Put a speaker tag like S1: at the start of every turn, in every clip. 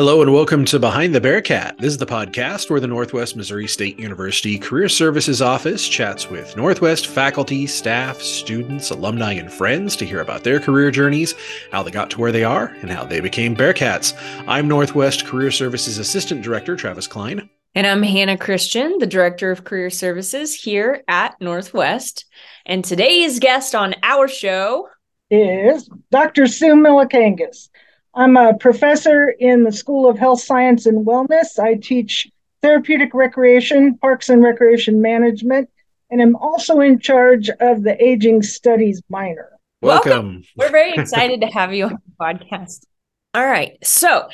S1: Hello and welcome to Behind the Bearcat. This is the podcast where the Northwest Missouri State University Career Services Office chats with Northwest faculty, staff, students, alumni, and friends to hear about their career journeys, how they got to where they are, and how they became Bearcats. I'm Northwest Career Services Assistant Director Travis Klein.
S2: And I'm Hannah Christian, the Director of Career Services here at Northwest. And today's guest on our show
S3: is Dr. Sue Myllykangas. I'm a professor in the School of Health Science and Wellness. I teach therapeutic recreation, parks and recreation management, and I'm also in charge of the aging studies minor.
S1: Welcome. Welcome.
S2: We're very excited to have you on the podcast. All right. So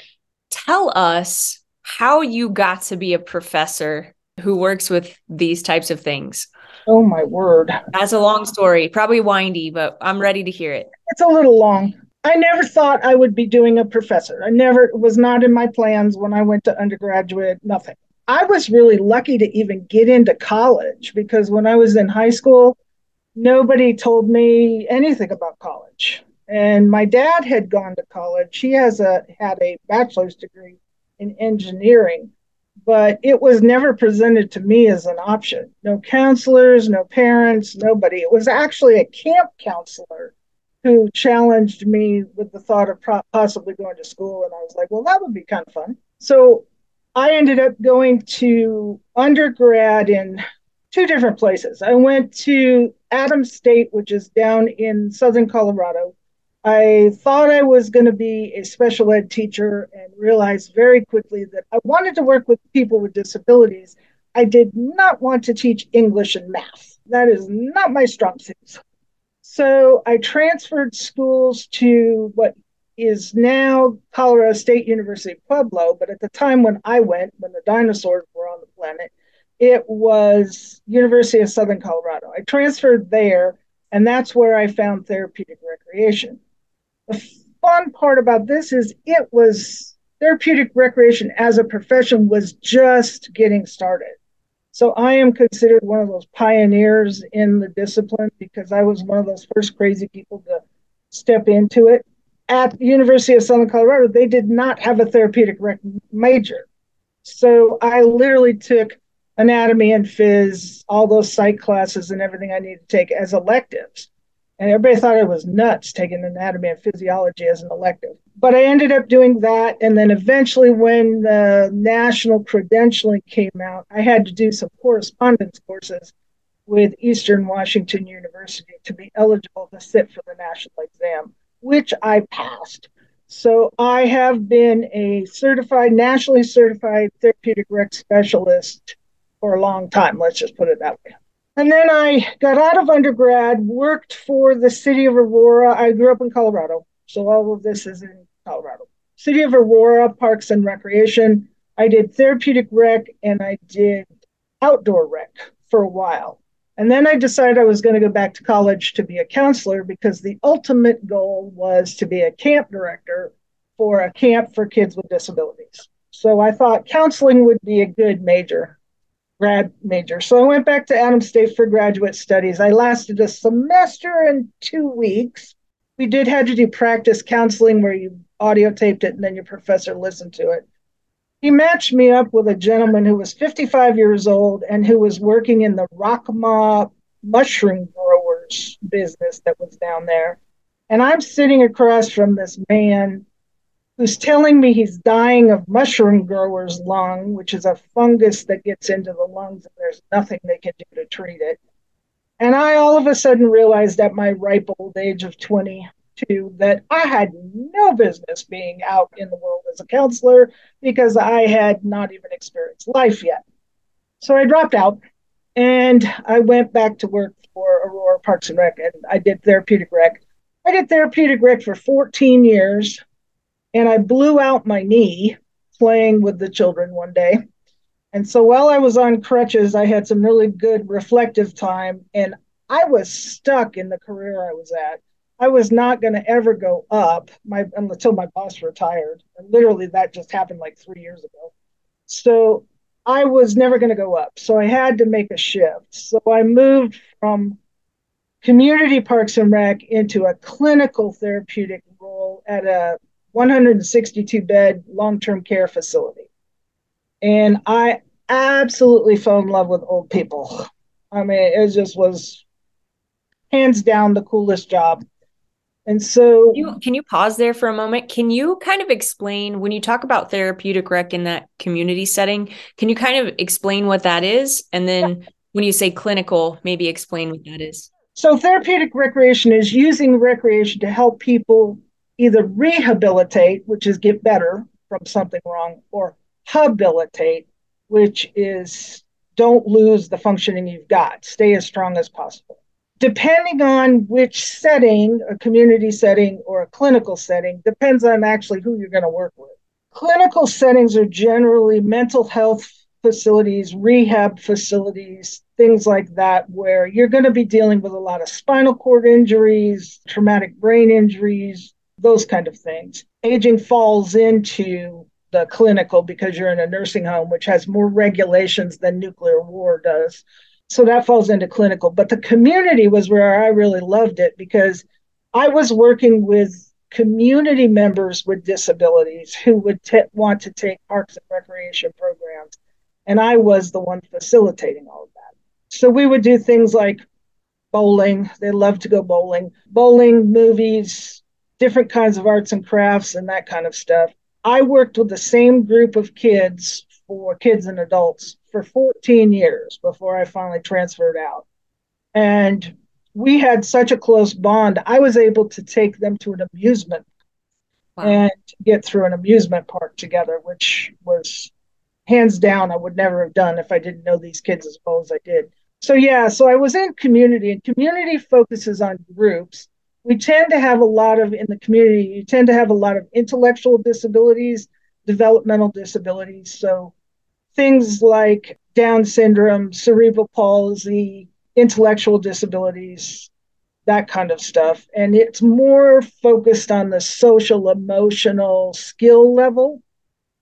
S2: tell us how you got to be a professor who works with these types of things.
S3: Oh, my word.
S2: That's a long story, probably windy, but I'm ready to hear it.
S3: It's a little long. I never thought I would be doing a professor. I never was not in my plans when I went to undergraduate, nothing. I was really lucky to even get into college because when I was in high school, nobody told me anything about college. And my dad had gone to college. He has a had a bachelor's degree in engineering, but it was never presented to me as an option. No counselors, no parents, nobody. It was actually a camp counselor who challenged me with the thought of pro- possibly going to school. And I was like, well, that would be kind of fun. So I ended up going to undergrad in two different places. I went to Adams State, which is down in southern Colorado. I thought I was going to be a special ed teacher and realized very quickly that I wanted to work with people with disabilities. I did not want to teach English and math. That is not my strong suit. So I transferred schools to what is now Colorado State University Pueblo, but at the time when I went, when the dinosaurs were on the planet, it was University of Southern Colorado. I transferred there, and that's where I found therapeutic recreation. The fun part about this is it was therapeutic recreation as a profession was just getting started. So I am considered one of those pioneers in the discipline because I was one of those first crazy people to step into it. At the University of Southern Colorado, they did not have a therapeutic rec- major. So I literally took anatomy and phys, all those psych classes and everything I needed to take as electives. And everybody thought I was nuts taking anatomy and physiology as an elective but I ended up doing that. And then eventually, when the national credentialing came out, I had to do some correspondence courses with Eastern Washington University to be eligible to sit for the national exam, which I passed. So I have been a certified, nationally certified therapeutic rec specialist for a long time. Let's just put it that way. And then I got out of undergrad, worked for the city of Aurora. I grew up in Colorado. So all of this is in Colorado. City of Aurora Parks and Recreation. I did therapeutic rec and I did outdoor rec for a while. And then I decided I was going to go back to college to be a counselor because the ultimate goal was to be a camp director for a camp for kids with disabilities. So I thought counseling would be a good major, grad major. So I went back to Adams State for graduate studies. I lasted a semester and two weeks. We did have to do practice counseling where you audio taped it and then your professor listened to it. He matched me up with a gentleman who was 55 years old and who was working in the Rakhra uh, mushroom growers business that was down there. And I'm sitting across from this man who's telling me he's dying of mushroom grower's lung, which is a fungus that gets into the lungs and there's nothing they can do to treat it. And I all of a sudden realized at my ripe old age of 22 that I had no business being out in the world as a counselor because I had not even experienced life yet. So I dropped out and I went back to work for Aurora Parks and Rec and I did therapeutic rec. I did therapeutic rec for 14 years and I blew out my knee playing with the children one day. And so while I was on crutches, I had some really good reflective time and I was stuck in the career I was at I was not going to ever go up my until my boss retired. And literally, that just happened like three years ago. So I was never going to go up. So I had to make a shift. So I moved from community parks and rec into a clinical therapeutic role at a 162 bed long term care facility. And I absolutely fell in love with old people. I mean, it just was hands down the coolest job. And so,
S2: can you, can you pause there for a moment? Can you kind of explain when you talk about therapeutic rec in that community setting? Can you kind of explain what that is? And then yeah. when you say clinical, maybe explain what that is.
S3: So, therapeutic recreation is using recreation to help people either rehabilitate, which is get better from something wrong, or habilitate, which is don't lose the functioning you've got, stay as strong as possible. Depending on which setting, a community setting or a clinical setting, depends on actually who you're going to work with. Clinical settings are generally mental health facilities, rehab facilities, things like that, where you're going to be dealing with a lot of spinal cord injuries, traumatic brain injuries, those kind of things. Aging falls into the clinical because you're in a nursing home, which has more regulations than nuclear war does. So that falls into clinical. But the community was where I really loved it because I was working with community members with disabilities who would t- want to take parks and recreation programs. And I was the one facilitating all of that. So we would do things like bowling. They love to go bowling, bowling, movies, different kinds of arts and crafts, and that kind of stuff. I worked with the same group of kids for kids and adults for 14 years before I finally transferred out. And we had such a close bond. I was able to take them to an amusement wow. and get through an amusement park together, which was hands down I would never have done if I didn't know these kids as well as I did. So yeah, so I was in community and community focuses on groups we tend to have a lot of in the community you tend to have a lot of intellectual disabilities developmental disabilities. So things like down syndrome cerebral palsy intellectual disabilities that kind of stuff. And it's more focused on the social emotional skill level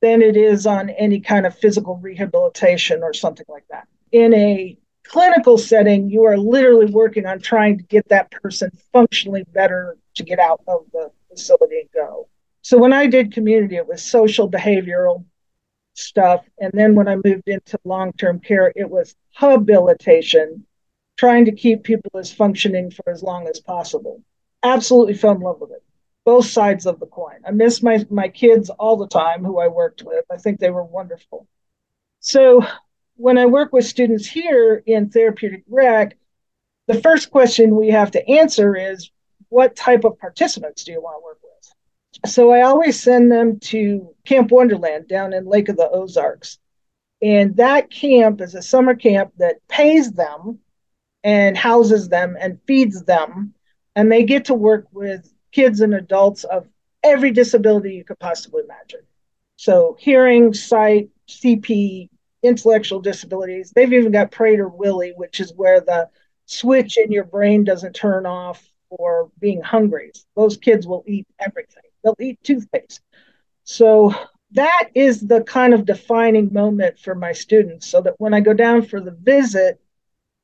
S3: than it is on any kind of physical rehabilitation or something like that. In a clinical setting, you are literally working on trying to get that person functionally better to get out of the facility and go. So when I did community, it was social behavioral stuff. And then when I moved into long term care, it was habilitation, trying to keep people as functioning for as long as possible. Absolutely fell in love with it. Both sides of the coin. I miss my, my kids all the time who I worked with. I think they were wonderful. So when I work with students here in therapeutic rec, the first question we have to answer is what type of participants do you want to work with? So I always send them to Camp Wonderland down in Lake of the Ozarks. And that camp is a summer camp that pays them and houses them and feeds them. And they get to work with kids and adults of every disability you could possibly imagine. So, hearing, sight, CP, intellectual disabilities. They've even got Prader-Willi, which is where the switch in your brain doesn't turn off for being hungry. Those kids will eat everything. They'll eat toothpaste. So that is the kind of defining moment for my students so that when I go down for the visit,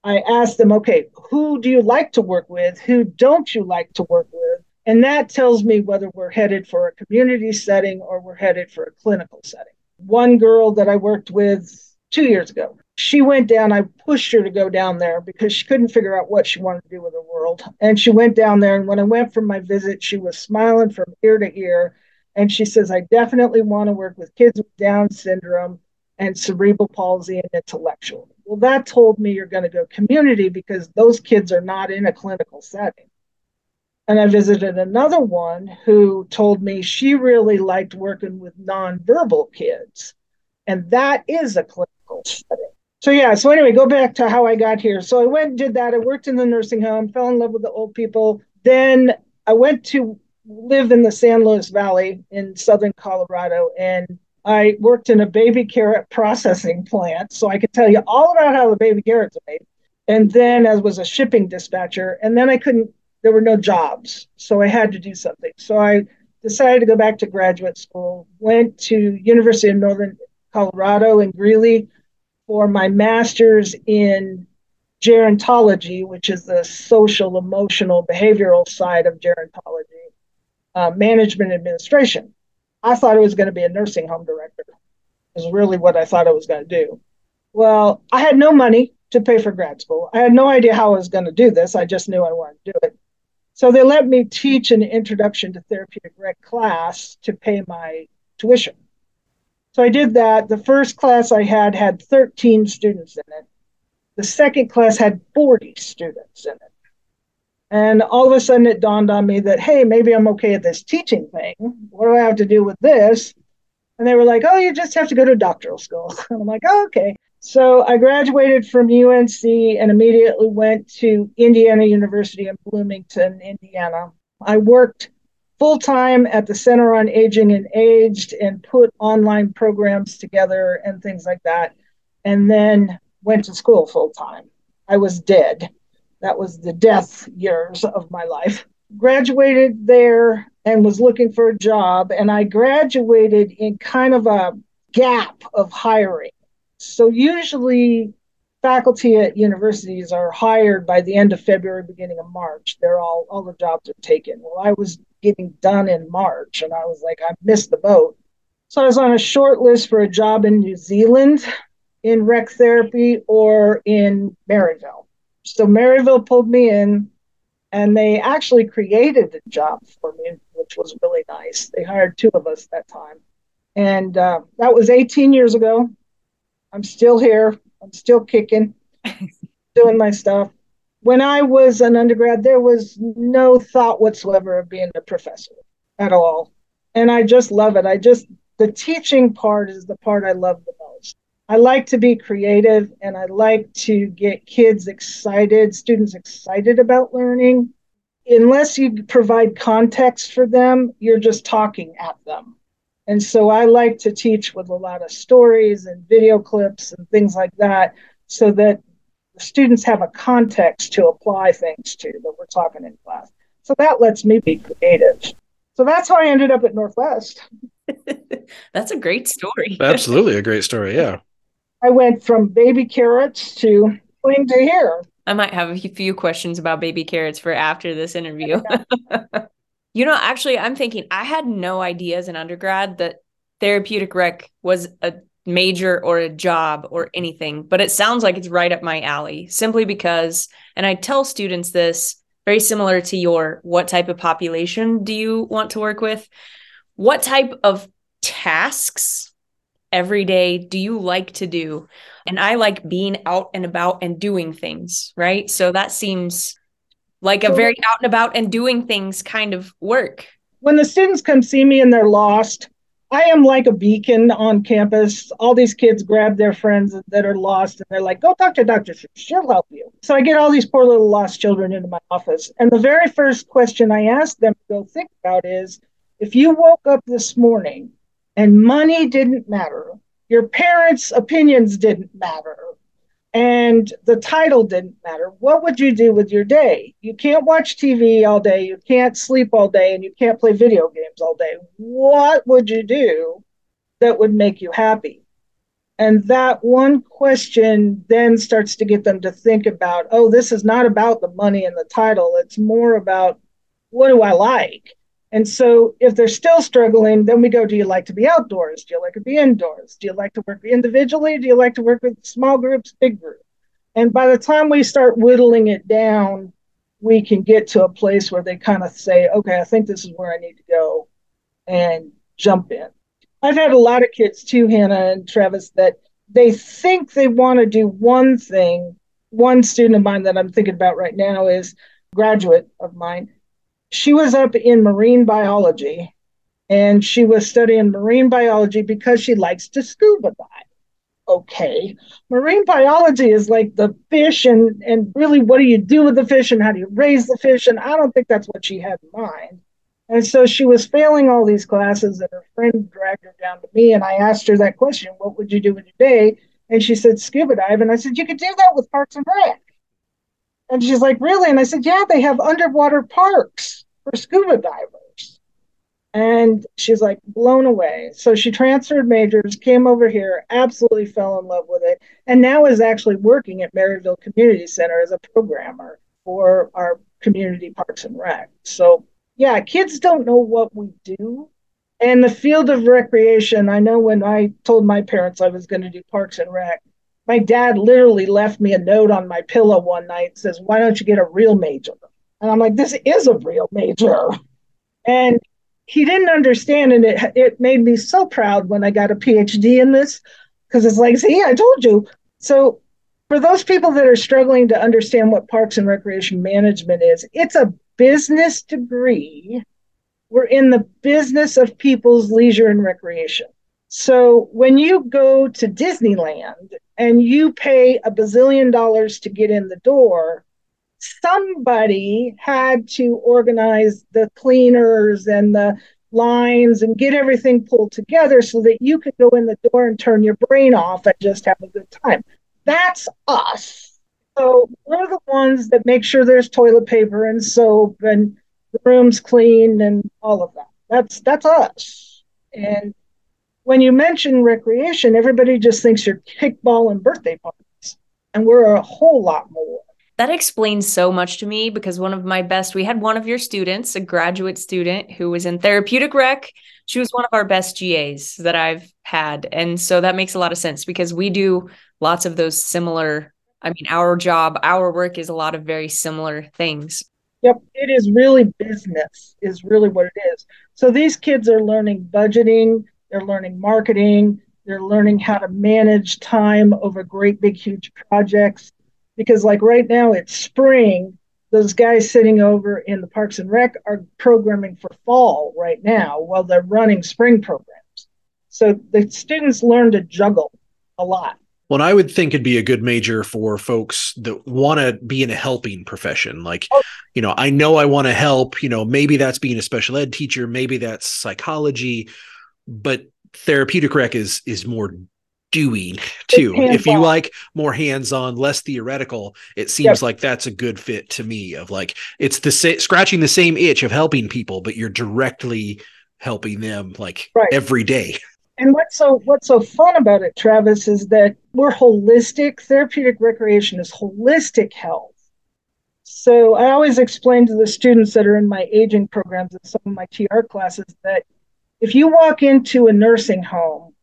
S3: I ask them, okay, who do you like to work with? Who don't you like to work with? And that tells me whether we're headed for a community setting or we're headed for a clinical setting. One girl that I worked with two years ago. She went down. I pushed her to go down there because she couldn't figure out what she wanted to do with the world. And she went down there. And when I went for my visit, she was smiling from ear to ear. And she says, I definitely want to work with kids with Down syndrome and cerebral palsy and intellectual. Well, that told me you're going to go community because those kids are not in a clinical setting. And I visited another one who told me she really liked working with nonverbal kids. And that is a clinical so yeah, so anyway, go back to how I got here. So I went and did that. I worked in the nursing home, fell in love with the old people. Then I went to live in the San Luis Valley in southern Colorado and I worked in a baby carrot processing plant. So I could tell you all about how the baby carrots are made. And then I was a shipping dispatcher. And then I couldn't, there were no jobs. So I had to do something. So I decided to go back to graduate school, went to University of Northern Colorado in Greeley for my master's in gerontology, which is the social, emotional, behavioral side of gerontology, uh, management administration. I thought I was going to be a nursing home director, is really what I thought I was going to do. Well, I had no money to pay for grad school. I had no idea how I was going to do this. I just knew I wanted to do it. So they let me teach an introduction to therapeutic rec class to pay my tuition. So I did that. The first class I had had 13 students in it. The second class had 40 students in it. And all of a sudden it dawned on me that, hey, maybe I'm okay at this teaching thing. What do I have to do with this? And they were like, oh, you just have to go to doctoral school. And I'm like, oh, okay. So I graduated from UNC and immediately went to Indiana University in Bloomington, Indiana. I worked full time at the Center on Aging and Aged and put online programs together and things like that. And then went to school full time. I was dead. That was the death years of my life. Graduated there and was looking for a job. And I graduated in kind of a gap of hiring. So usually faculty at universities are hired by the end of February, beginning of March. They're all all the jobs are taken. Well, I was getting done in March and I was like, I missed the boat. So I was on a short list for a job in New Zealand in rec therapy or in Maryville. So Maryville pulled me in and they actually created a job for me, which was really nice. They hired two of us that time. And uh, that was 18 years ago. I'm still here. I'm still kicking, doing my stuff. When I was an undergrad, there was no thought whatsoever of being a professor at all. And I just love it. I just, the teaching part is the part I love the most. I like to be creative and I like to get kids excited, students excited about learning. Unless you provide context for them, you're just talking at them. And so I like to teach with a lot of stories and video clips and things like that so that students have a context to apply things to that we're talking in class. So that lets me be creative. So that's how I ended up at Northwest.
S2: that's a great story.
S1: Absolutely a great story. Yeah.
S3: I went from baby carrots to cling to here.
S2: I might have a few questions about baby carrots for after this interview. you know, actually, I'm thinking I had no idea as an undergrad that therapeutic rec was a major or a job or anything, but it sounds like it's right up my alley simply because, and I tell students this very similar to your what type of population do you want to work with? What type of tasks every day do you like to do? And I like being out and about and doing things, right? So that seems like a very out and about and doing things kind of work.
S3: When the students come see me and they're lost, I am like a beacon on campus. All these kids grab their friends that are lost and they're like, go talk to Dr. She'll help you. So I get all these poor little lost children into my office. And the very first question I ask them to go think about is if you woke up this morning and money didn't matter. Your parents' opinions didn't matter. And the title didn't matter. What would you do with your day? You can't watch TV all day, you can't sleep all day, and you can't play video games all day. What would you do that would make you happy? And that one question then starts to get them to think about oh, this is not about the money and the title. It's more about what do I like? And so if they're still struggling, then we go, do you like to be outdoors? Do you like to be indoors? Do you like to work individually? Do you like to work with small groups, big groups? And by the time we start whittling it down, we can get to a place where they kind of say, okay, I think this is where I need to go and jump in. I've had a lot of kids too, Hannah and Travis, that they think they want to do one thing. One student of mine that I'm thinking about right now is graduate of mine she was up in marine biology and she was studying marine biology because she likes to scuba dive. Okay. Marine biology is like the fish and and really what do you do with the fish and how do you raise the fish? And I don't think that's what she had in mind. And so she was failing all these classes, and her friend dragged her down to me. And I asked her that question, What would you do with your day? And she said, Scuba dive. And I said, You could do that with Parks and Rec. And she's like, Really? And I said, Yeah, they have underwater parks for scuba divers. And she's like blown away. So she transferred majors, came over here, absolutely fell in love with it, and now is actually working at Maryville Community Center as a programmer for our community parks and rec. So, yeah, kids don't know what we do In the field of recreation, I know when I told my parents I was going to do Parks and Rec, my dad literally left me a note on my pillow one night says, "Why don't you get a real major?" And I'm like, "This is a real major," and he didn't understand, and it it made me so proud when I got a PhD in this because it's like, see, I told you. So for those people that are struggling to understand what parks and recreation management is, it's a business degree we're in the business of people's leisure and recreation. So when you go to Disneyland and you pay a bazillion dollars to get in the door, somebody had to organize the cleaners and the lines and get everything pulled together so that you could go in the door and turn your brain off and just have a good time. That's us. So we're the ones that make sure there's toilet paper and soap and the room's clean and all of that. That's that's us. And when you mention recreation, everybody just thinks you're kickball and birthday parties, and we're a whole lot more.
S2: That explains so much to me because one of my best, we had one of your students, a graduate student who was in therapeutic rec. She was one of our best GAs that I've had. And so that makes a lot of sense because we do lots of those similar. I mean, our job, our work is a lot of very similar things.
S3: Yep, it is really business, is really what it is. So these kids are learning budgeting, they're learning marketing, they're learning how to manage time over great big huge projects. Because, like right now, it's spring. Those guys sitting over in the Parks and Rec are programming for fall right now while they're running spring programs. So the students learn to juggle a lot.
S1: Well, I would think it'd be a good major for folks that want to be in a helping profession. Like, oh. you know, I know I want to help, you know, maybe that's being a special ed teacher, maybe that's psychology, but therapeutic rec is is more doing too. If you like more hands-on, less theoretical, it seems yep. like that's a good fit to me of like it's the sa- scratching the same itch of helping people, but you're directly helping them like right. every day.
S3: And what's so what's so fun about it, Travis, is that we're holistic. Therapeutic recreation is holistic health. So I always explain to the students that are in my aging programs and some of my TR classes that if you walk into a nursing home,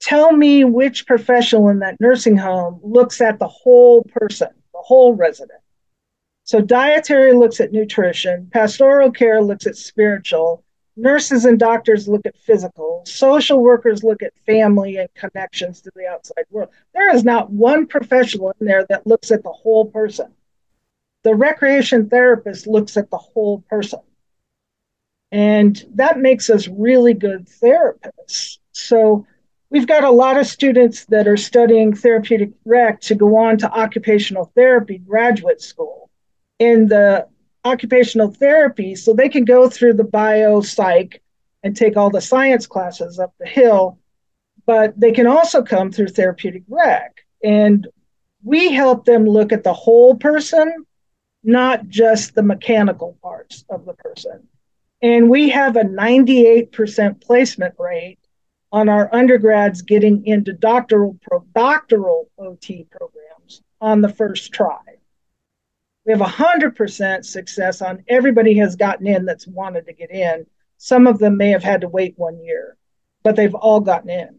S3: tell me which professional in that nursing home looks at the whole person, the whole resident. So dietary looks at nutrition, pastoral care looks at spiritual, nurses and doctors look at physical, social workers look at family and connections to the outside world. There is not one professional in there that looks at the whole person. The recreation therapist looks at the whole person. And that makes us really good therapists. So we've got a lot of students that are studying therapeutic rec to go on to occupational therapy graduate school. In the occupational therapy so they can go through the bio psych and take all the science classes up the hill but they can also come through therapeutic rec and we help them look at the whole person not just the mechanical parts of the person and we have a 98% placement rate on our undergrads getting into doctoral pro- doctoral ot programs on the first try we have 100% success on everybody has gotten in that's wanted to get in. Some of them may have had to wait one year, but they've all gotten in.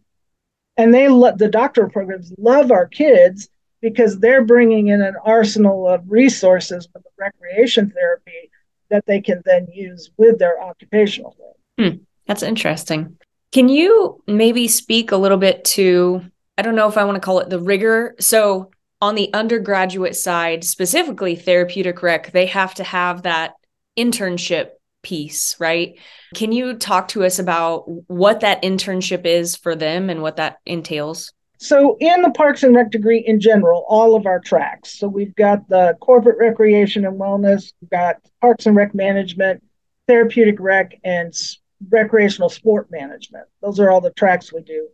S3: And they lo- the doctoral programs love our kids because they're bringing in an arsenal of resources for the recreation therapy that they can then use with their occupational
S2: therapy. Hmm, that's interesting. Can you maybe speak a little bit to I don't know if I want to call it the rigor. So on the undergraduate side, specifically therapeutic rec, they have to have that internship piece, right? Can you talk to us about what that internship is for them and what that entails?
S3: So, in the Parks and Rec degree in general, all of our tracks. So, we've got the corporate recreation and wellness, we've got Parks and Rec management, therapeutic rec, and recreational sport management. Those are all the tracks we do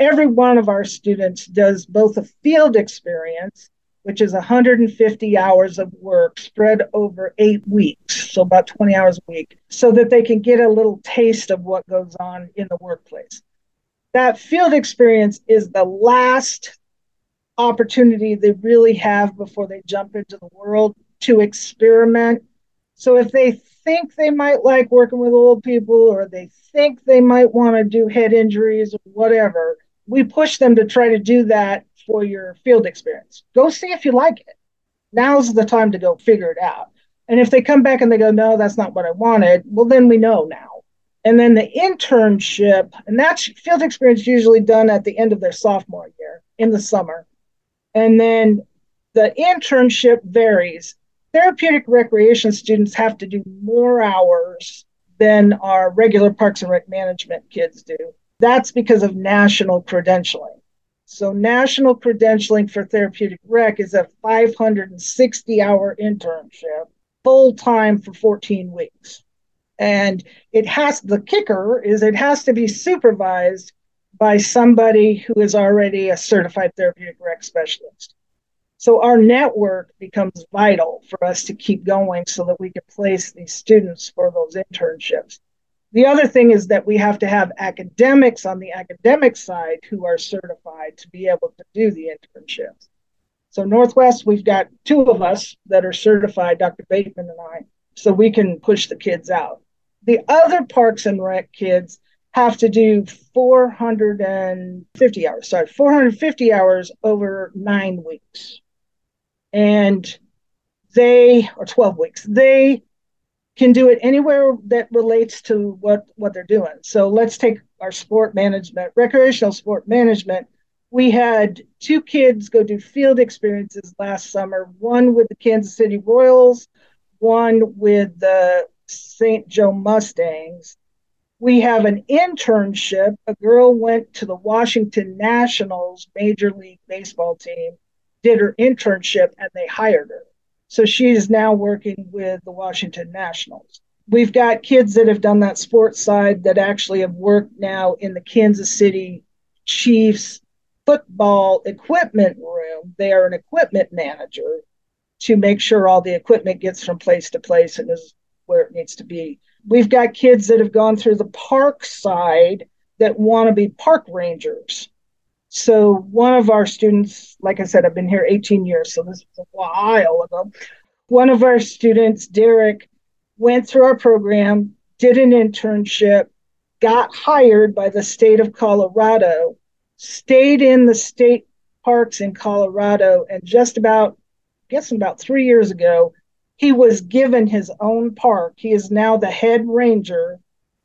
S3: every one of our students does both a field experience, which is 150 hours of work spread over eight weeks, so about 20 hours a week, so that they can get a little taste of what goes on in the workplace. That field experience is the last opportunity they really have before they jump into the world to experiment. So if they think they might like working with old people or they think they might want to do head injuries or whatever, we push them to try to do that for your field experience. Go see if you like it. Now's the time to go figure it out. And if they come back and they go, no, that's not what I wanted, well, then we know now. And then the internship, and that's field experience usually done at the end of their sophomore year in the summer. And then the internship varies. Therapeutic recreation students have to do more hours than our regular Parks and Rec management kids do. That's because of national credentialing. So, national credentialing for therapeutic rec is a 560 hour internship, full time for 14 weeks. And it has the kicker is it has to be supervised by somebody who is already a certified therapeutic rec specialist. So our network becomes vital for us to keep going so that we can place these students for those internships. The other thing is that we have to have academics on the academic side who are certified to be able to do the internships. So Northwest, we've got two of us that are certified, Dr. Bateman and I, so we can push the kids out. The other Parks and Rec kids have to do 450 hours, sorry, 450 hours over nine weeks. And they or 12 weeks they can do it anywhere that relates to what what they're doing. So let's take our sport management recreational sport management. We had two kids go do field experiences last summer one with the kansas city royals one with the st joe mustangs we have an internship a girl went to the washington nationals major league baseball team did her internship and they hired her. So she is now working with the Washington Nationals. We've got kids that have done that sports side that actually have worked now in the Kansas City Chiefs football equipment room. They are an equipment manager to make sure all the equipment gets from place to place and is where it needs to be. We've got kids that have gone through the park side that want to be park rangers. So one of our students, like I said, I've been here 18 years, so this was a while ago. One of our students, Derek, went through our program, did an internship, got hired by the state of Colorado, stayed in the state parks in Colorado, and just about, I guess about three years ago, he was given his own park. He is now the head ranger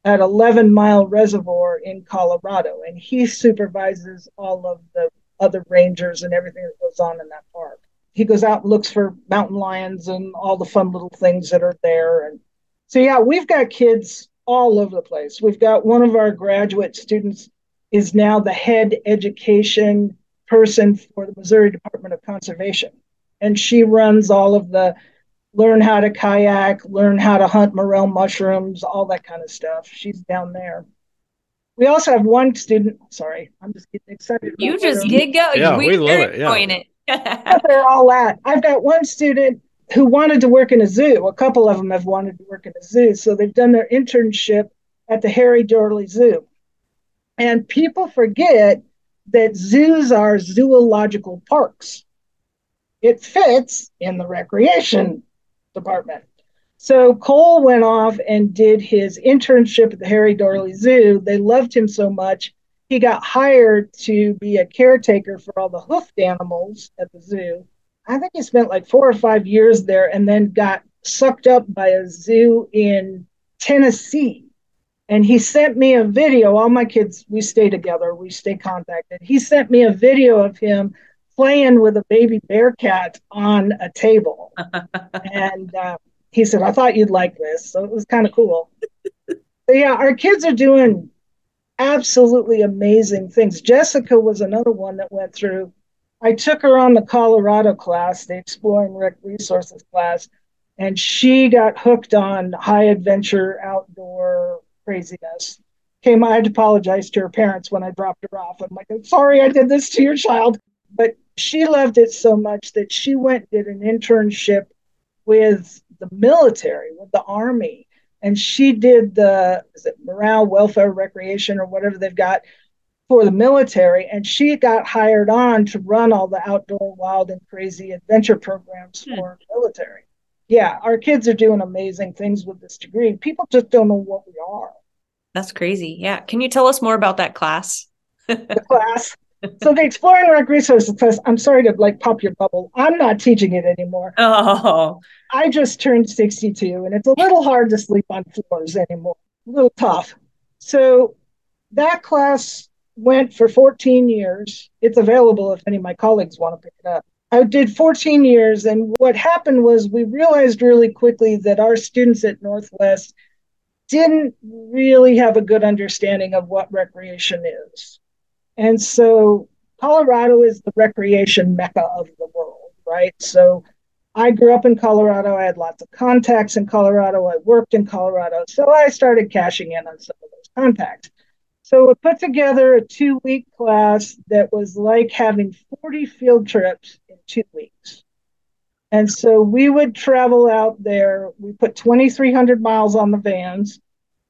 S3: at 11 Mile Reservoir in Colorado, and he supervises all of the other rangers and everything that goes on in that park. He goes out and looks for mountain lions and all the fun little things that are there. And so, yeah, we've got kids all over the place. We've got one of our graduate students is now the head education person for the Missouri Department of Conservation. And she runs all of the learn how to kayak, learn how to hunt morel mushrooms, all that kind of stuff. She's down there. We also have one student. Sorry, I'm just getting excited.
S2: You just get going.
S1: Yeah, we, we love it. Yeah.
S2: it.
S3: they're all at. I've got one student who wanted to work in a zoo. A couple of them have wanted to work in a zoo. So they've done their internship at the Henry Doorly Zoo. And people forget that zoos are zoological parks. It fits in the recreation department. So Cole went off and did his internship at the Henry Doorly Zoo. They loved him so much, he got hired to be a caretaker for all the hoofed animals at the zoo. I think he spent like four or five years there and then got sucked up by a zoo in Tennessee. And he sent me a video. All my kids, we stay together, we stay contacted. He sent me a video of him playing with a baby bear cat on a table. and uh, he said, I thought you'd like this. So it was kind of cool. but yeah, our kids are doing absolutely amazing things. Jessica was another one that went through. I took her on the Colorado class, the Exploring Rec Resources class, and she got hooked on high adventure outdoor craziness. Came, I had to apologize to her parents when I dropped her off. I'm like, I'm sorry I did this to your child. But she loved it so much that she went did an internship with the military, with the army, and she did the is it morale, welfare, recreation, or whatever they've got for the military, and she got hired on to run all the outdoor, wild, and crazy adventure programs hmm. for military. yeah, our kids are doing amazing things with this degree. People just don't know what we are.
S2: That's crazy. Yeah. Can you tell us more about that class?
S3: the class. So the Exploring Rec Resources class, I'm sorry to like pop your bubble. I'm not teaching it anymore.
S2: Oh.
S3: I just turned 62 and it's a little hard to sleep on floors anymore. A little tough. So that class went for 14 years. It's available if any of my colleagues want to pick it up. I did 14 years, and what happened was we realized really quickly that our students at Northwest didn't really have a good understanding of what recreation is. And so Colorado is the recreation mecca of the world, right? So I grew up in Colorado. I had lots of contacts in Colorado. I worked in Colorado. So I started cashing in on some of those contacts. So we put together a two week class that was like having 40 field trips in two weeks. And so we would travel out there. We put 2,300 miles on the vans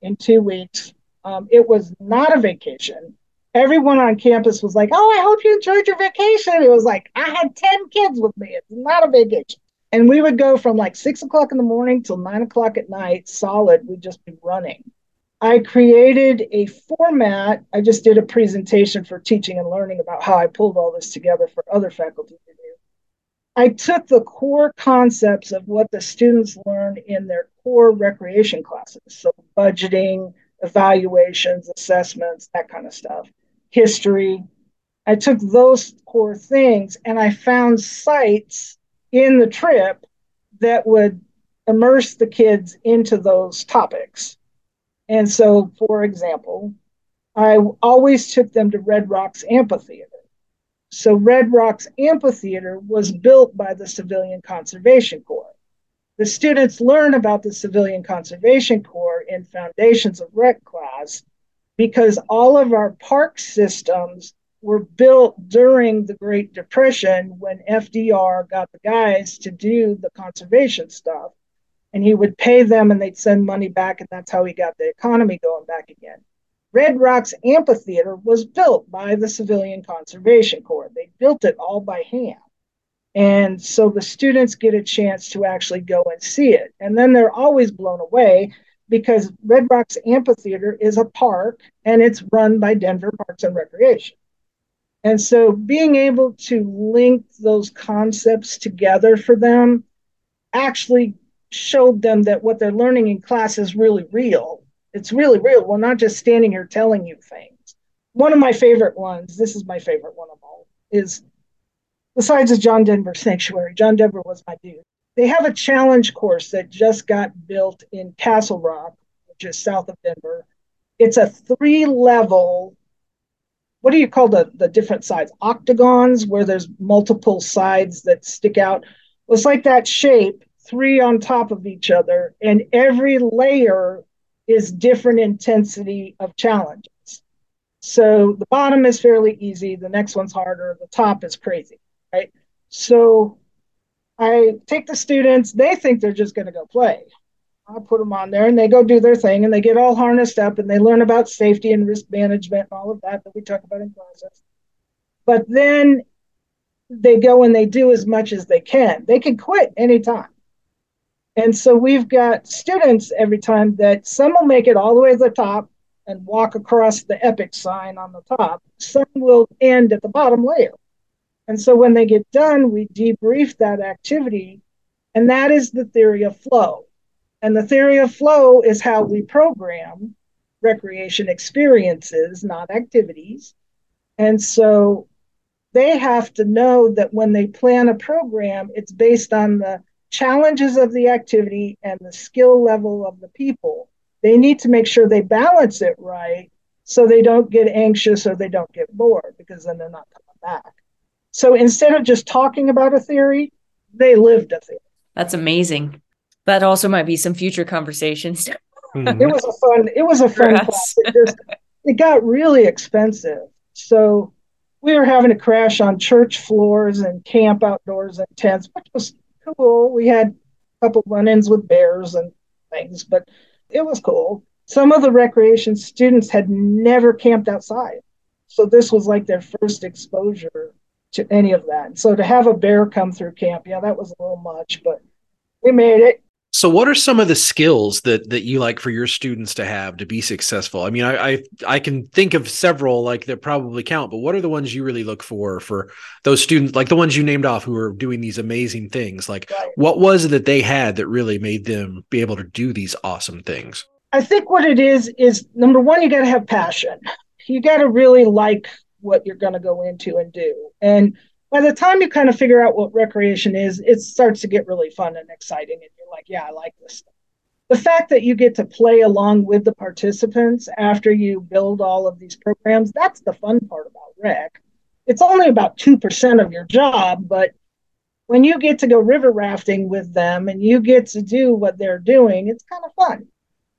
S3: in two weeks. Um, it was not a vacation. Everyone on campus was like, Oh, I hope you enjoyed your vacation. It was like, I had 10 kids with me. It's not a vacation. And we would go from like six o'clock in the morning till nine o'clock at night, solid. We'd just be running. I created a format. I just did a presentation for teaching and learning about how I pulled all this together for other faculty to do. I took the core concepts of what the students learn in their core recreation classes. So, budgeting, evaluations, assessments, that kind of stuff, history. I took those core things and I found sites in the trip that would immerse the kids into those topics. And so, for example, I always took them to Red Rocks Amphitheater. So, Red Rocks Amphitheater was built by the Civilian Conservation Corps. The students learn about the Civilian Conservation Corps in Foundations of Rec class because all of our park systems were built during the Great Depression when FDR got the guys to do the conservation stuff. And he would pay them and they'd send money back and that's how he got the economy going back again. Red rocks amphitheater was built by the civilian conservation corps. They built it all by hand. And so the students get a chance to actually go and see it. And then they're always blown away because red rocks amphitheater is a park and it's run by denver parks and recreation and so being able to link those concepts together for them actually showed them that what they're learning in class is really real. It's really real. We're not just standing here telling you things. One of my favorite ones, this is my favorite one of all, is besides the John Denver Sanctuary, John Denver was my dude. They have a challenge course that just got built in Castle Rock, which is south of Denver. It's a three level, what do you call the, the different sides? Octagons, where there's multiple sides that stick out. It's like that shape, three on top of each other, and every layer is different intensity of challenges. So the bottom is fairly easy, the next one's harder, the top is crazy, right? So I take the students, they think they're just going to go play. I put them on there and they go do their thing and they get all harnessed up and they learn about safety and risk management and all of that that we talk about in classes. But then they go and they do as much as they can. They can quit anytime. And so we've got students every time that some will make it all the way to the top and walk across the epic sign on the top. Some will end at the bottom layer. And so when they get done, we debrief that activity. And that is the theory of flow. And the theory of flow is how we program recreation experiences, not activities. And so they have to know that when they plan a program, it's based on the challenges of the activity and the skill level of the people. They need to make sure they balance it right so they don't get anxious or they don't get bored because then they're not coming back. So instead of just talking about a theory, they lived a theory.
S2: That's amazing. That also might be some future conversations.
S3: Mm-hmm. It was a fun. It was a fun class. It, just, it got really expensive. So we were having to crash on church floors and camp outdoors in tents, which was cool. We had a couple run-ins with bears and things, but it was cool. Some of the recreation students had never camped outside. So this was like their first exposure to any of that. so to have a bear come through camp, yeah, that was a little much, but We made it.
S1: So, what are some of the skills that that you like for your students to have to be successful? I mean, I, I I, can think of several like that probably count, but what are the ones you really look for for those students, like the ones you named off who are doing these amazing things? Like, right. what was it that they had that really made them be able to do these awesome things?
S3: I think what it is is number one, you got to have passion. You got to really like what you're going to go into and do, and by the time you kind of figure out what recreation is, it starts to get really fun and exciting. And you're like, yeah, I like this stuff. The fact that you get to play along with the participants after you build all of these programs, that's the fun part about rec. It's only about 2% of your job, but when you get to go river rafting with them and you get to do what they're doing, it's kind of fun.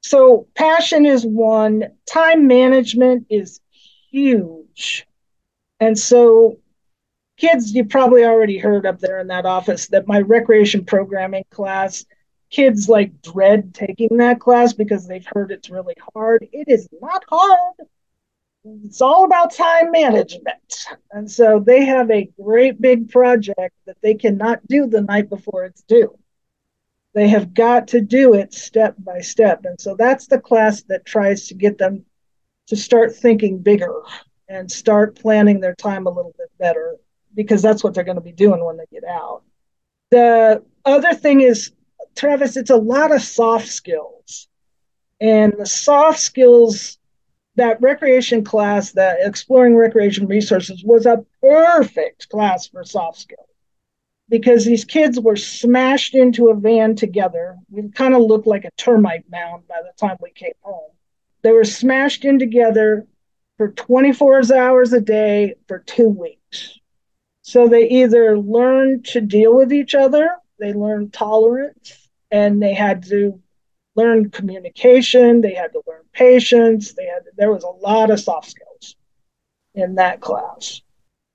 S3: So, passion is one, time management is huge. And so, kids, you probably already heard up there in that office that my recreation programming class, kids like dread taking that class because they've heard it's really hard. It is not hard. It's all about time management. And so they have a great big project that they cannot do the night before it's due. They have got to do it step by step. And so that's the class that tries to get them to start thinking bigger and start planning their time a little bit better because that's what they're going to be doing when they get out. The other thing is, Travis, it's a lot of soft skills. And the soft skills, that recreation class, that exploring recreation resources, was a perfect class for soft skills because these kids were smashed into a van together. We kind of looked like a termite mound by the time we came home. They were smashed in together for 24 hours a day for two weeks. So they either learned to deal with each other, they learned tolerance, and they had to learn communication, they had to learn patience, they had to, there was a lot of soft skills in that class.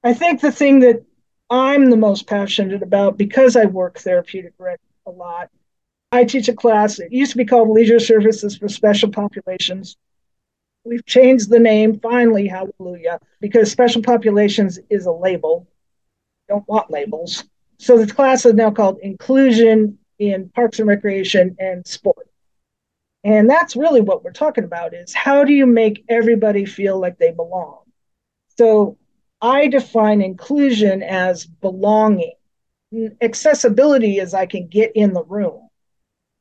S3: I think the thing that I'm the most passionate about because I work therapeutic rec a lot. I teach a class. It used to be called Leisure Services for Special Populations. We've changed the name finally, hallelujah, because special populations is a label don't want labels. So the class is now called Inclusion in Parks and Recreation and Sport. And that's really what we're talking about is how do you make everybody feel like they belong? So I define inclusion as belonging. Accessibility is I can get in the room.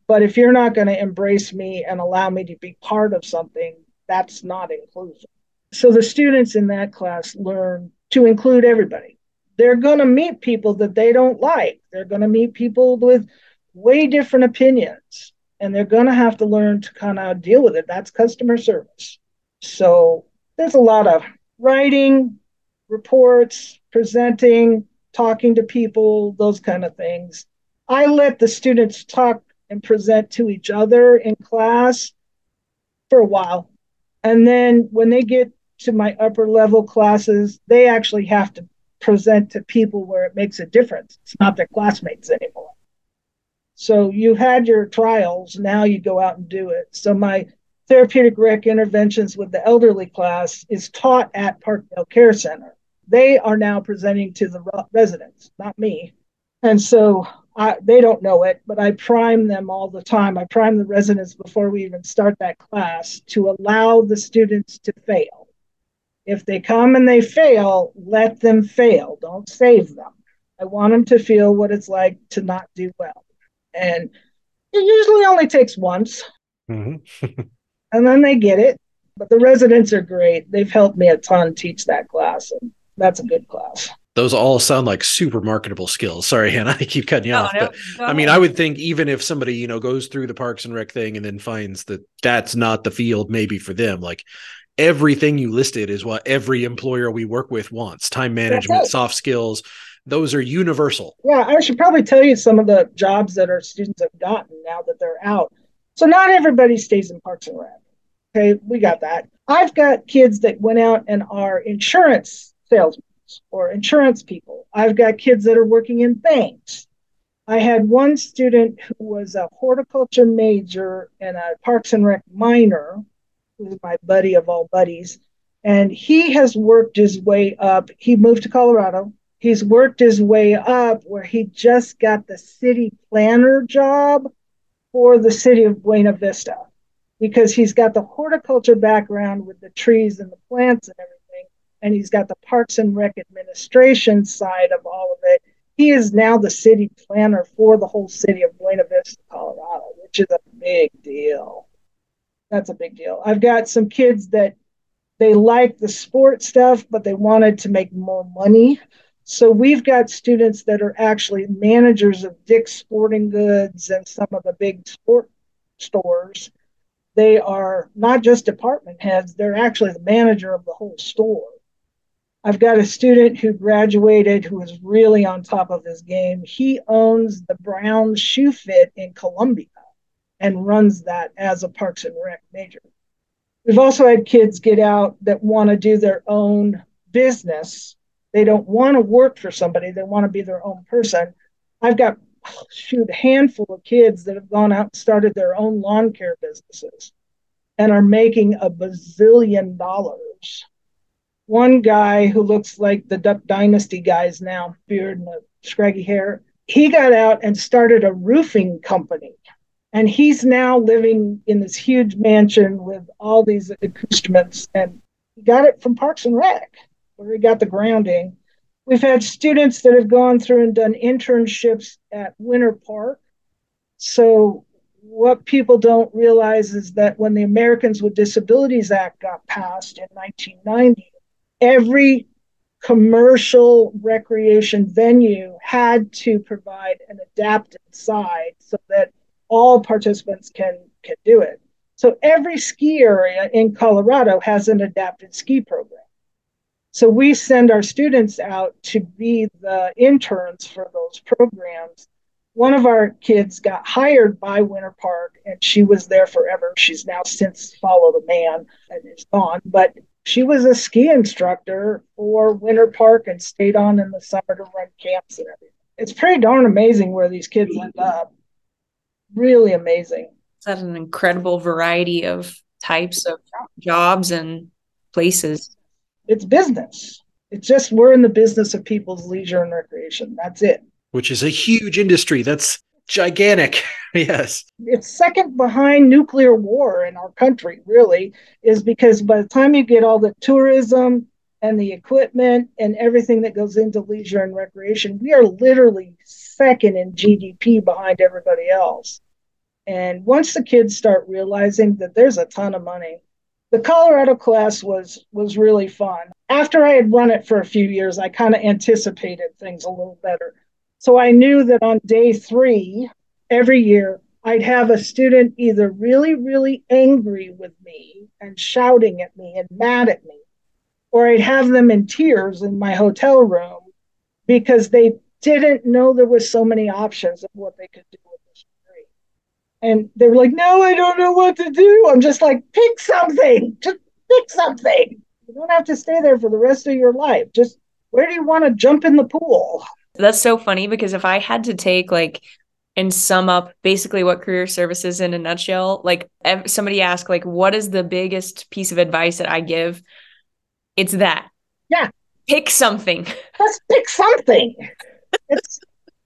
S3: But if you're not going to embrace me and allow me to be part of something, that's not inclusion. So the students in that class learn to include everybody they're going to meet people that they don't like. They're going to meet people with way different opinions, and they're going to have to learn to kind of deal with it. That's customer service. So there's a lot of writing, reports, presenting, talking to people, those kind of things. I let the students talk and present to each other in class for a while. And then when they get to my upper level classes, they actually have to present to people where it makes a difference. It's not their classmates anymore. So you had your trials, now you go out and do it. So my therapeutic rec interventions with the elderly class is taught at Parkdale Care Center. They are now presenting to the residents, not me. And so I, they don't know it, but I prime them all the time. I prime the residents before we even start that class to allow the students to fail if they come and they fail, let them fail. Don't save them. I want them to feel what it's like to not do well. And it usually only takes once. Mm-hmm. and then they get it. But the residents are great. They've helped me a ton teach that class. And that's a good class.
S1: Those all sound like super marketable skills. Sorry, Hannah, I keep cutting you off. No, but no. I mean, I would think even if somebody, you know, goes through the Parks and Rec thing and then finds that that's not the field maybe for them, like everything you listed is what every employer we work with wants time management soft skills those are universal
S3: yeah i should probably tell you some of the jobs that our students have gotten now that they're out so not everybody stays in parks and rec okay we got that i've got kids that went out and are insurance salesmen or insurance people i've got kids that are working in banks I had one student who was a horticulture major and a Parks and Rec minor who's my buddy of all buddies. And he has worked his way up. He moved to Colorado. He's worked his way up where he just got the city planner job for the city of Buena Vista because he's got the horticulture background with the trees and the plants and everything, and he's got the Parks and Rec administration side of all of it. He is now the city planner for the whole city of Buena Vista, Colorado, which is a big deal. That's a big deal. I've got some kids that they like the sport stuff, but they wanted to make more money. So we've got students that are actually managers of Dick's Sporting Goods and some of the big sport stores. They are not just department heads, they're actually the manager of the whole store. I've got a student who graduated who is really on top of his game. He owns the Brown Shoe Fit in Columbia and runs that as a Parks and Rec major. We've also had kids get out that want to do their own business. They don't want to work for somebody, they want to be their own person. I've got shoot a handful of kids that have gone out and started their own lawn care businesses and are making a bazillion dollars. One guy who looks like the Duck Dynasty guys now, beard and the scraggy hair, he got out and started a roofing company and he's now living in this huge mansion with all these accoutrements. And he got it from Parks and Rec, where he got the grounding. We've had students that have gone through and done internships at Winter Park. So, what people don't realize is that when the Americans with Disabilities Act got passed in 1990, every commercial recreation venue had to provide an adapted side so that all participants can can do it. So every ski area in Colorado has an adapted ski program. So we send our students out to be the interns for those programs. One of our kids got hired by Winter Park and she was there forever. She's now since followed a man and is gone, but she was a ski instructor for Winter Park and stayed on in the summer to run camps and everything. It's pretty darn amazing where these kids end up really amazing.
S2: It's that an incredible variety of types of jobs and places.
S3: It's business. It's just we're in the business of people's leisure and recreation. That's it.
S1: Which is a huge industry. That's gigantic. yes.
S3: It's second behind nuclear war in our country, really, is because by the time you get all the tourism and the equipment and everything that goes into leisure and recreation, we are literally second in GDP behind everybody else. And once the kids start realizing that there's a ton of money, the Colorado class was was really fun. After I had run it for a few years, I kind of anticipated things a little better. So I knew that on day 3 every year I'd have a student either really really angry with me and shouting at me and mad at me or I'd have them in tears in my hotel room because they didn't know there was so many options of what they could do with this degree. And they were like, no, I don't know what to do. I'm just like, pick something. Just pick something. You don't have to stay there for the rest of your life. Just where do you want to jump in the pool?
S2: That's so funny because if I had to take like and sum up basically what career services in a nutshell, like somebody asked like what is the biggest piece of advice that I give? It's that.
S3: Yeah.
S2: Pick something.
S3: Let's pick something it's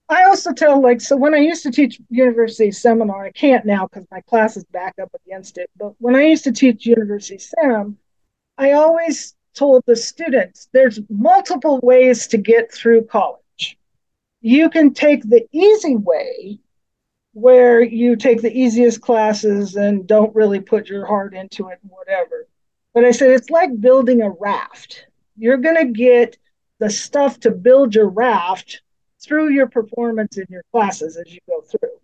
S3: I also tell like so when I used to teach university seminar, I can't now because my class is back up against it. But when I used to teach university sem, I always told the students there's multiple ways to get through college. You can take the easy way where you take the easiest classes and don't really put your heart into it whatever. But I said it's like building a raft. You're going to get the stuff to build your raft through your performance in your classes as you go through.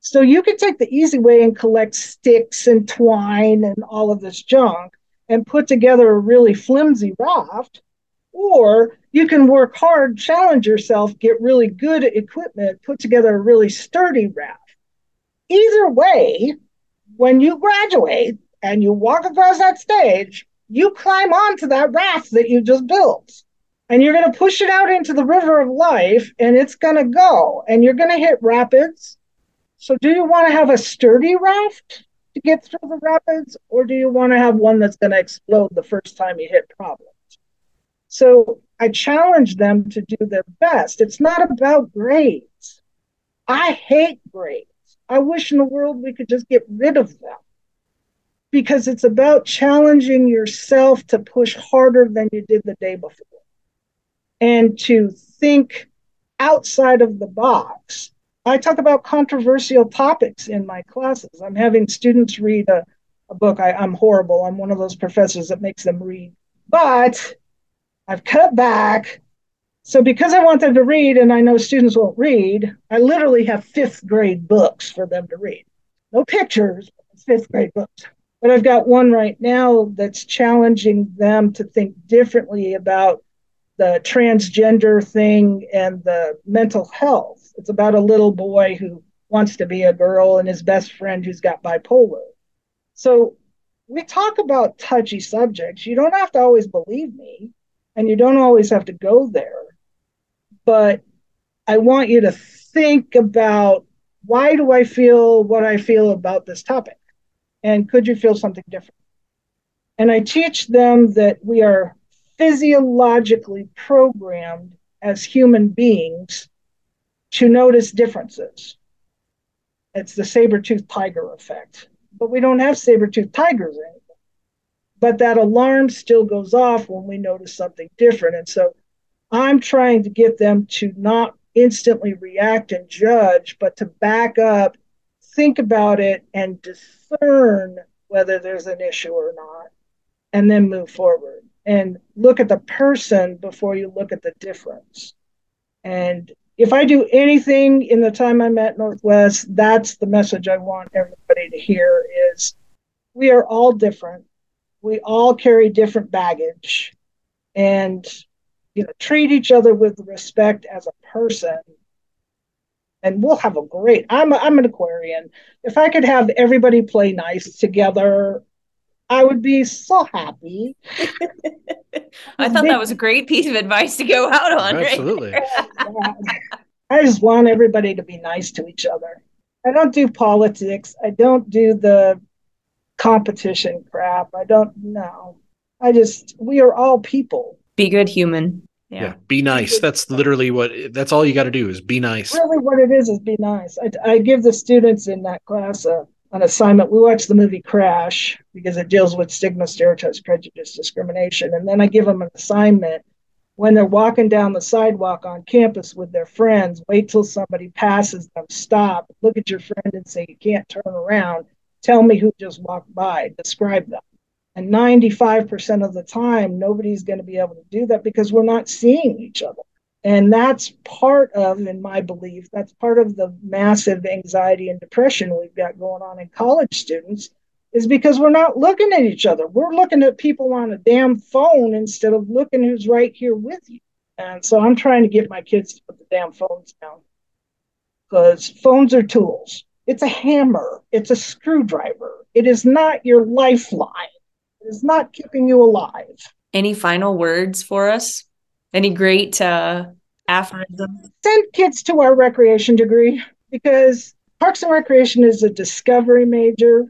S3: So you can take the easy way and collect sticks and twine and all of this junk and put together a really flimsy raft, or you can work hard, challenge yourself, get really good equipment, put together a really sturdy raft. Either way, when you graduate and you walk across that stage, you climb onto that raft that you just built and you're going to push it out into the river of life and it's going to go and you're going to hit rapids. So, do you want to have a sturdy raft to get through the rapids or do you want to have one that's going to explode the first time you hit problems? So I challenge them to do their best. It's not about grades. I hate grades. I wish in the world we could just get rid of them because it's about challenging yourself to push harder than you did the day before and to think outside of the box. I talk about controversial topics in my classes. I'm having students read a, a book. I, I'm horrible. I'm one of those professors that makes them read. But I've cut back. So, because I want them to read and I know students won't read, I literally have fifth grade books for them to read. No pictures, fifth grade books. But I've got one right now that's challenging them to think differently about the transgender thing and the mental health. It's about a little boy who wants to be a girl and his best friend who's got bipolar. So we talk about touchy subjects. You don't have to always believe me and you don't always have to go there. But I want you to think about why do I feel what I feel about this topic? And could you feel something different? And I teach them that we are physiologically programmed as human beings to notice differences. It's the saber-toothed tiger effect. But we don't have saber-toothed tigers anymore. But that alarm still goes off when we notice something different. And so I'm trying to get them to not instantly react and judge, but to back up, think about it, and discern whether there's an issue or not, and then move forward and look at the person before you look at the difference. And if I do anything in the time I'm at Northwest, that's the message I want everybody to hear is we are all different. We all carry different baggage and you know treat each other with respect as a person and we'll have a great I'm a, I'm an Aquarian. If I could have everybody play nice together I would be so happy.
S2: I thought that was a great piece of advice to go out on.
S1: Absolutely.
S3: Right I just want everybody to be nice to each other. I don't do politics. I don't do the competition crap. I don't know. I just, we are all people.
S2: Be good human.
S1: Yeah. yeah. Be nice. That's literally what, that's all you got to do is be nice.
S3: Really, what it is is be nice. I, I give the students in that class a, an assignment. We watch the movie Crash because it deals with stigma, stereotypes, prejudice, discrimination. And then I give them an assignment when they're walking down the sidewalk on campus with their friends, wait till somebody passes them, stop, look at your friend and say, You can't turn around. Tell me who just walked by, describe them. And 95% of the time, nobody's going to be able to do that because we're not seeing each other. And that's part of, in my belief, that's part of the massive anxiety and depression we've got going on in college students, is because we're not looking at each other. We're looking at people on a damn phone instead of looking who's right here with you. And so I'm trying to get my kids to put the damn phones down because phones are tools. It's a hammer, it's a screwdriver. It is not your lifeline, it is not keeping you alive.
S2: Any final words for us? Any great uh, aphorisms?
S3: Send kids to our recreation degree because Parks and Recreation is a discovery major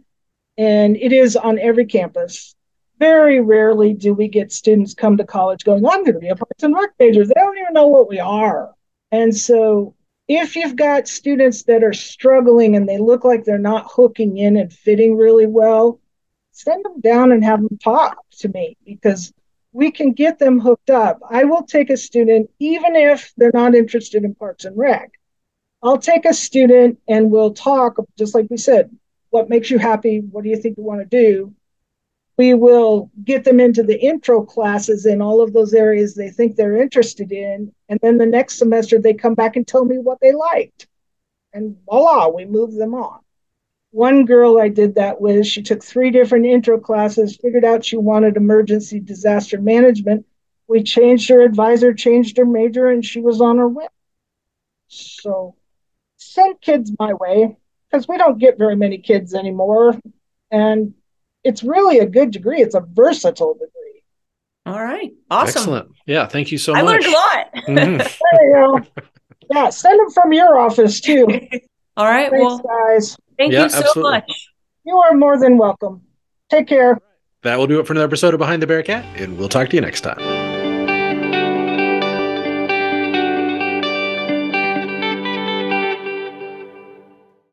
S3: and it is on every campus. Very rarely do we get students come to college going, I'm going to be a Parks and Rec major. They don't even know what we are. And so if you've got students that are struggling and they look like they're not hooking in and fitting really well, send them down and have them talk to me because we can get them hooked up. I will take a student, even if they're not interested in Parks and Rec. I'll take a student and we'll talk, just like we said, what makes you happy? What do you think you want to do? We will get them into the intro classes in all of those areas they think they're interested in. And then the next semester, they come back and tell me what they liked. And voila, we move them on. One girl I did that with, she took three different intro classes, figured out she wanted emergency disaster management. We changed her advisor, changed her major, and she was on her way. So send kids my way because we don't get very many kids anymore. And it's really a good degree, it's a versatile degree.
S2: All right. Awesome.
S1: Excellent. Yeah. Thank you so
S2: I
S1: much.
S2: I learned a lot.
S1: Mhm.
S3: There you go. Yeah, send them from your office too.
S2: All right.
S3: Thanks,
S2: well,
S3: guys.
S2: thank
S1: Yeah,
S2: you so
S1: absolutely.
S2: much.
S3: You are more than welcome. Take care.
S1: That will do it for another episode of Behind the Bearcat, and we'll talk to you next time.